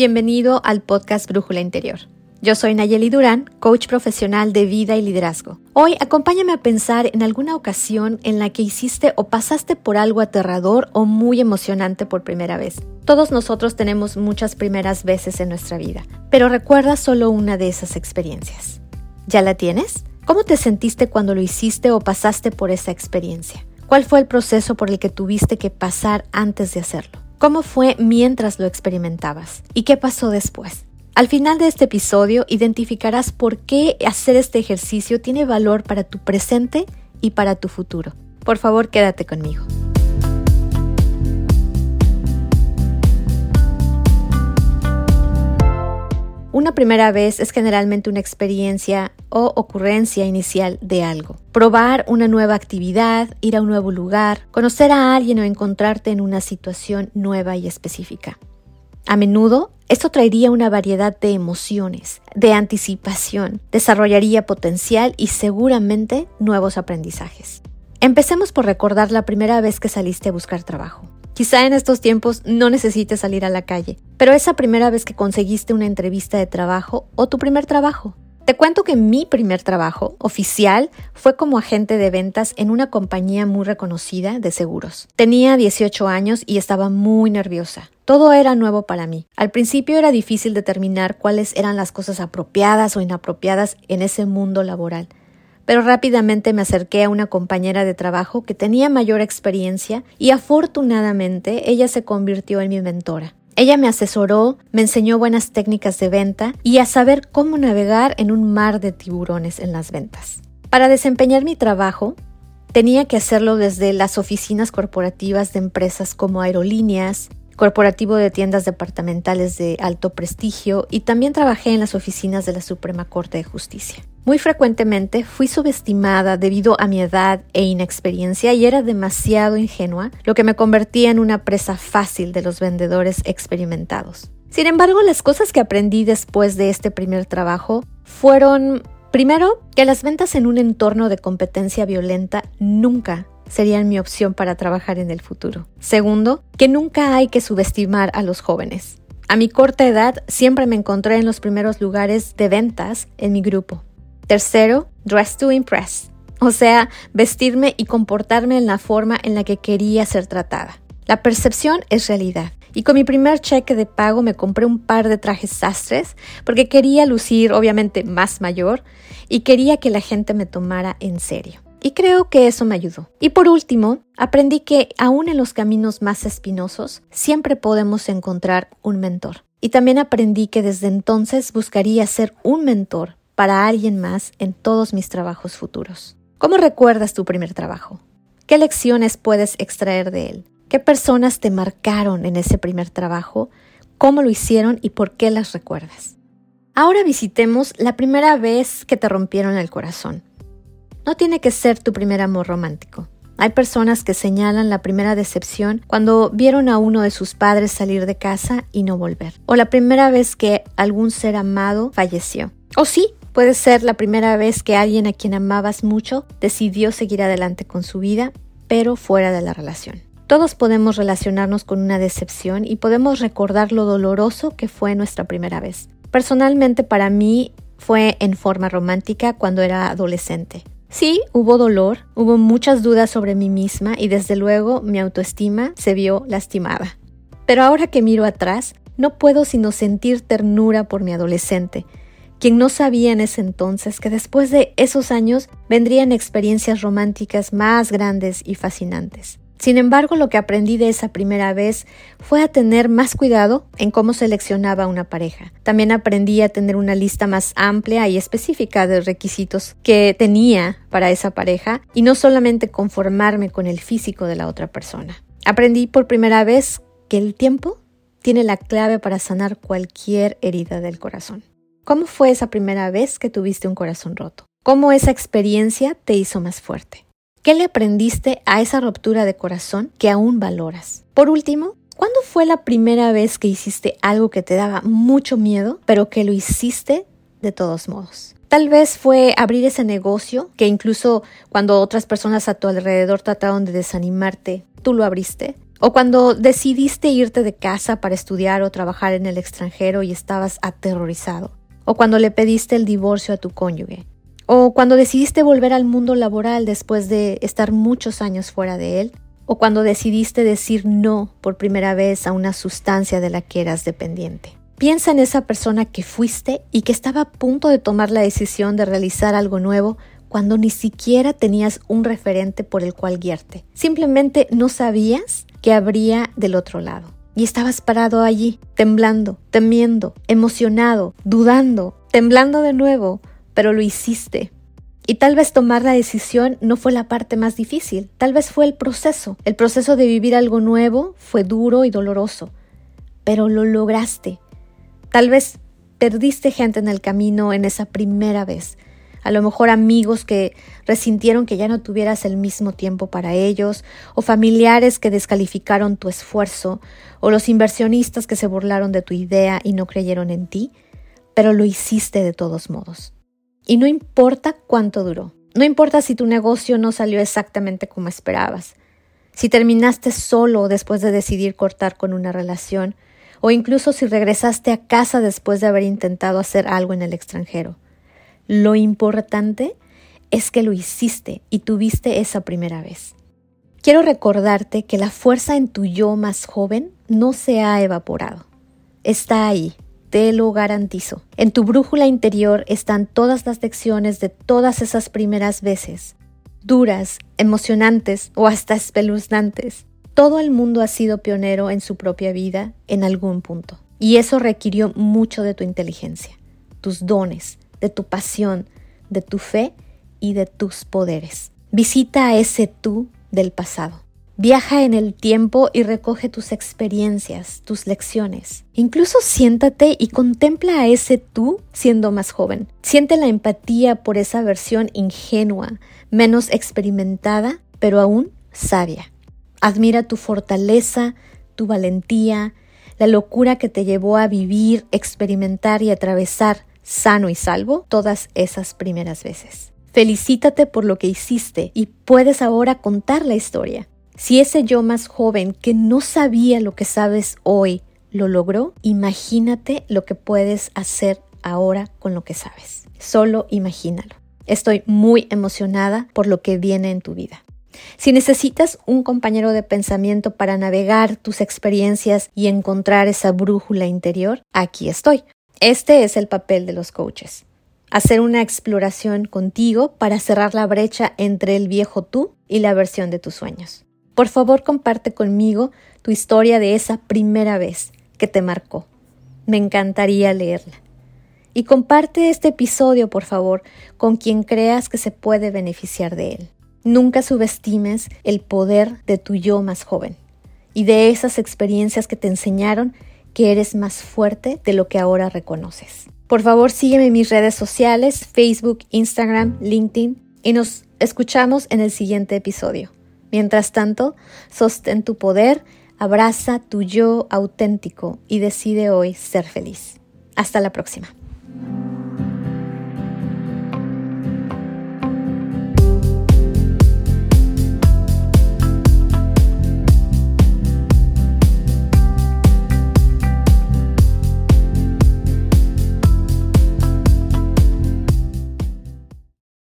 Bienvenido al podcast Brújula Interior. Yo soy Nayeli Durán, coach profesional de vida y liderazgo. Hoy acompáñame a pensar en alguna ocasión en la que hiciste o pasaste por algo aterrador o muy emocionante por primera vez. Todos nosotros tenemos muchas primeras veces en nuestra vida, pero recuerda solo una de esas experiencias. ¿Ya la tienes? ¿Cómo te sentiste cuando lo hiciste o pasaste por esa experiencia? ¿Cuál fue el proceso por el que tuviste que pasar antes de hacerlo? ¿Cómo fue mientras lo experimentabas? ¿Y qué pasó después? Al final de este episodio identificarás por qué hacer este ejercicio tiene valor para tu presente y para tu futuro. Por favor, quédate conmigo. Una primera vez es generalmente una experiencia o ocurrencia inicial de algo. Probar una nueva actividad, ir a un nuevo lugar, conocer a alguien o encontrarte en una situación nueva y específica. A menudo, esto traería una variedad de emociones, de anticipación, desarrollaría potencial y seguramente nuevos aprendizajes. Empecemos por recordar la primera vez que saliste a buscar trabajo. Quizá en estos tiempos no necesites salir a la calle, pero esa primera vez que conseguiste una entrevista de trabajo o tu primer trabajo. Te cuento que mi primer trabajo oficial fue como agente de ventas en una compañía muy reconocida de seguros. Tenía 18 años y estaba muy nerviosa. Todo era nuevo para mí. Al principio era difícil determinar cuáles eran las cosas apropiadas o inapropiadas en ese mundo laboral pero rápidamente me acerqué a una compañera de trabajo que tenía mayor experiencia y afortunadamente ella se convirtió en mi mentora. Ella me asesoró, me enseñó buenas técnicas de venta y a saber cómo navegar en un mar de tiburones en las ventas. Para desempeñar mi trabajo, tenía que hacerlo desde las oficinas corporativas de empresas como aerolíneas, corporativo de tiendas departamentales de alto prestigio y también trabajé en las oficinas de la Suprema Corte de Justicia. Muy frecuentemente fui subestimada debido a mi edad e inexperiencia y era demasiado ingenua, lo que me convertía en una presa fácil de los vendedores experimentados. Sin embargo, las cosas que aprendí después de este primer trabajo fueron, primero, que las ventas en un entorno de competencia violenta nunca serían mi opción para trabajar en el futuro. Segundo, que nunca hay que subestimar a los jóvenes. A mi corta edad siempre me encontré en los primeros lugares de ventas en mi grupo. Tercero, dress to impress, o sea, vestirme y comportarme en la forma en la que quería ser tratada. La percepción es realidad. Y con mi primer cheque de pago me compré un par de trajes sastres porque quería lucir obviamente más mayor y quería que la gente me tomara en serio. Y creo que eso me ayudó. Y por último, aprendí que aún en los caminos más espinosos, siempre podemos encontrar un mentor. Y también aprendí que desde entonces buscaría ser un mentor para alguien más en todos mis trabajos futuros. ¿Cómo recuerdas tu primer trabajo? ¿Qué lecciones puedes extraer de él? ¿Qué personas te marcaron en ese primer trabajo? ¿Cómo lo hicieron y por qué las recuerdas? Ahora visitemos la primera vez que te rompieron el corazón. No tiene que ser tu primer amor romántico. Hay personas que señalan la primera decepción cuando vieron a uno de sus padres salir de casa y no volver. O la primera vez que algún ser amado falleció. O sí, Puede ser la primera vez que alguien a quien amabas mucho decidió seguir adelante con su vida, pero fuera de la relación. Todos podemos relacionarnos con una decepción y podemos recordar lo doloroso que fue nuestra primera vez. Personalmente para mí fue en forma romántica cuando era adolescente. Sí, hubo dolor, hubo muchas dudas sobre mí misma y desde luego mi autoestima se vio lastimada. Pero ahora que miro atrás, no puedo sino sentir ternura por mi adolescente, quien no sabía en ese entonces que después de esos años vendrían experiencias románticas más grandes y fascinantes. Sin embargo, lo que aprendí de esa primera vez fue a tener más cuidado en cómo seleccionaba una pareja. También aprendí a tener una lista más amplia y específica de requisitos que tenía para esa pareja y no solamente conformarme con el físico de la otra persona. Aprendí por primera vez que el tiempo tiene la clave para sanar cualquier herida del corazón. ¿Cómo fue esa primera vez que tuviste un corazón roto? ¿Cómo esa experiencia te hizo más fuerte? ¿Qué le aprendiste a esa ruptura de corazón que aún valoras? Por último, ¿cuándo fue la primera vez que hiciste algo que te daba mucho miedo, pero que lo hiciste de todos modos. Tal vez fue abrir ese negocio que incluso cuando otras personas a tu alrededor trataron de desanimarte, tú lo abriste. O cuando decidiste irte de casa para estudiar o trabajar en el extranjero y estabas aterrorizado. O cuando le pediste el divorcio a tu cónyuge. O cuando decidiste volver al mundo laboral después de estar muchos años fuera de él. O cuando decidiste decir no por primera vez a una sustancia de la que eras dependiente. Piensa en esa persona que fuiste y que estaba a punto de tomar la decisión de realizar algo nuevo cuando ni siquiera tenías un referente por el cual guiarte. Simplemente no sabías que habría del otro lado. Y estabas parado allí, temblando, temiendo, emocionado, dudando, temblando de nuevo, pero lo hiciste. Y tal vez tomar la decisión no fue la parte más difícil, tal vez fue el proceso. El proceso de vivir algo nuevo fue duro y doloroso, pero lo lograste Tal vez perdiste gente en el camino en esa primera vez. A lo mejor amigos que resintieron que ya no tuvieras el mismo tiempo para ellos, o familiares que descalificaron tu esfuerzo, o los inversionistas que se burlaron de tu idea y no creyeron en ti, pero lo hiciste de todos modos. Y no importa cuánto duró, no importa si tu negocio no salió exactamente como esperabas, si terminaste solo después de decidir cortar con una relación, o incluso si regresaste a casa después de haber intentado hacer algo en el extranjero. Lo importante es que lo hiciste y tuviste esa primera vez. Quiero recordarte que la fuerza en tu yo más joven no se ha evaporado. Está ahí, te lo garantizo. En tu brújula interior están todas las lecciones de todas esas primeras veces, duras, emocionantes o hasta espeluznantes, todo el mundo ha sido pionero en su propia vida en algún punto. Y eso requirió mucho de tu inteligencia, tus dones, de tu pasión, de tu fe y de tus poderes. Visita a ese tú del pasado. Viaja en el tiempo y recoge tus experiencias, tus lecciones. Incluso siéntate y contempla a ese tú siendo más joven. Siente la empatía por esa versión ingenua, menos experimentada, pero aún sabia. Admira tu fortaleza, tu valentía, la locura que te llevó a vivir, experimentar y atravesar sano y salvo todas esas primeras veces. Felicítate por lo que hiciste y puedes ahora contar la historia. Si ese yo más joven que no sabía lo que sabes hoy lo logró, imagínate lo que puedes hacer ahora con lo que sabes. Solo imagínalo. Estoy muy emocionada por lo que viene en tu vida. Si necesitas un compañero de pensamiento para navegar tus experiencias y encontrar esa brújula interior, aquí estoy. Este es el papel de los coaches. Hacer una exploración contigo para cerrar la brecha entre el viejo tú y la versión de tus sueños. Por favor, comparte conmigo tu historia de esa primera vez que te marcó. Me encantaría leerla. Y comparte este episodio, por favor, con quien creas que se puede beneficiar de él. Nunca subestimes el poder de tu yo más joven y de esas experiencias que te enseñaron que eres más fuerte de lo que ahora reconoces. Por favor, sígueme en mis redes sociales, Facebook, Instagram, LinkedIn y nos escuchamos en el siguiente episodio. Mientras tanto, sostén tu poder, abraza tu yo auténtico y decide hoy ser feliz. Hasta la próxima.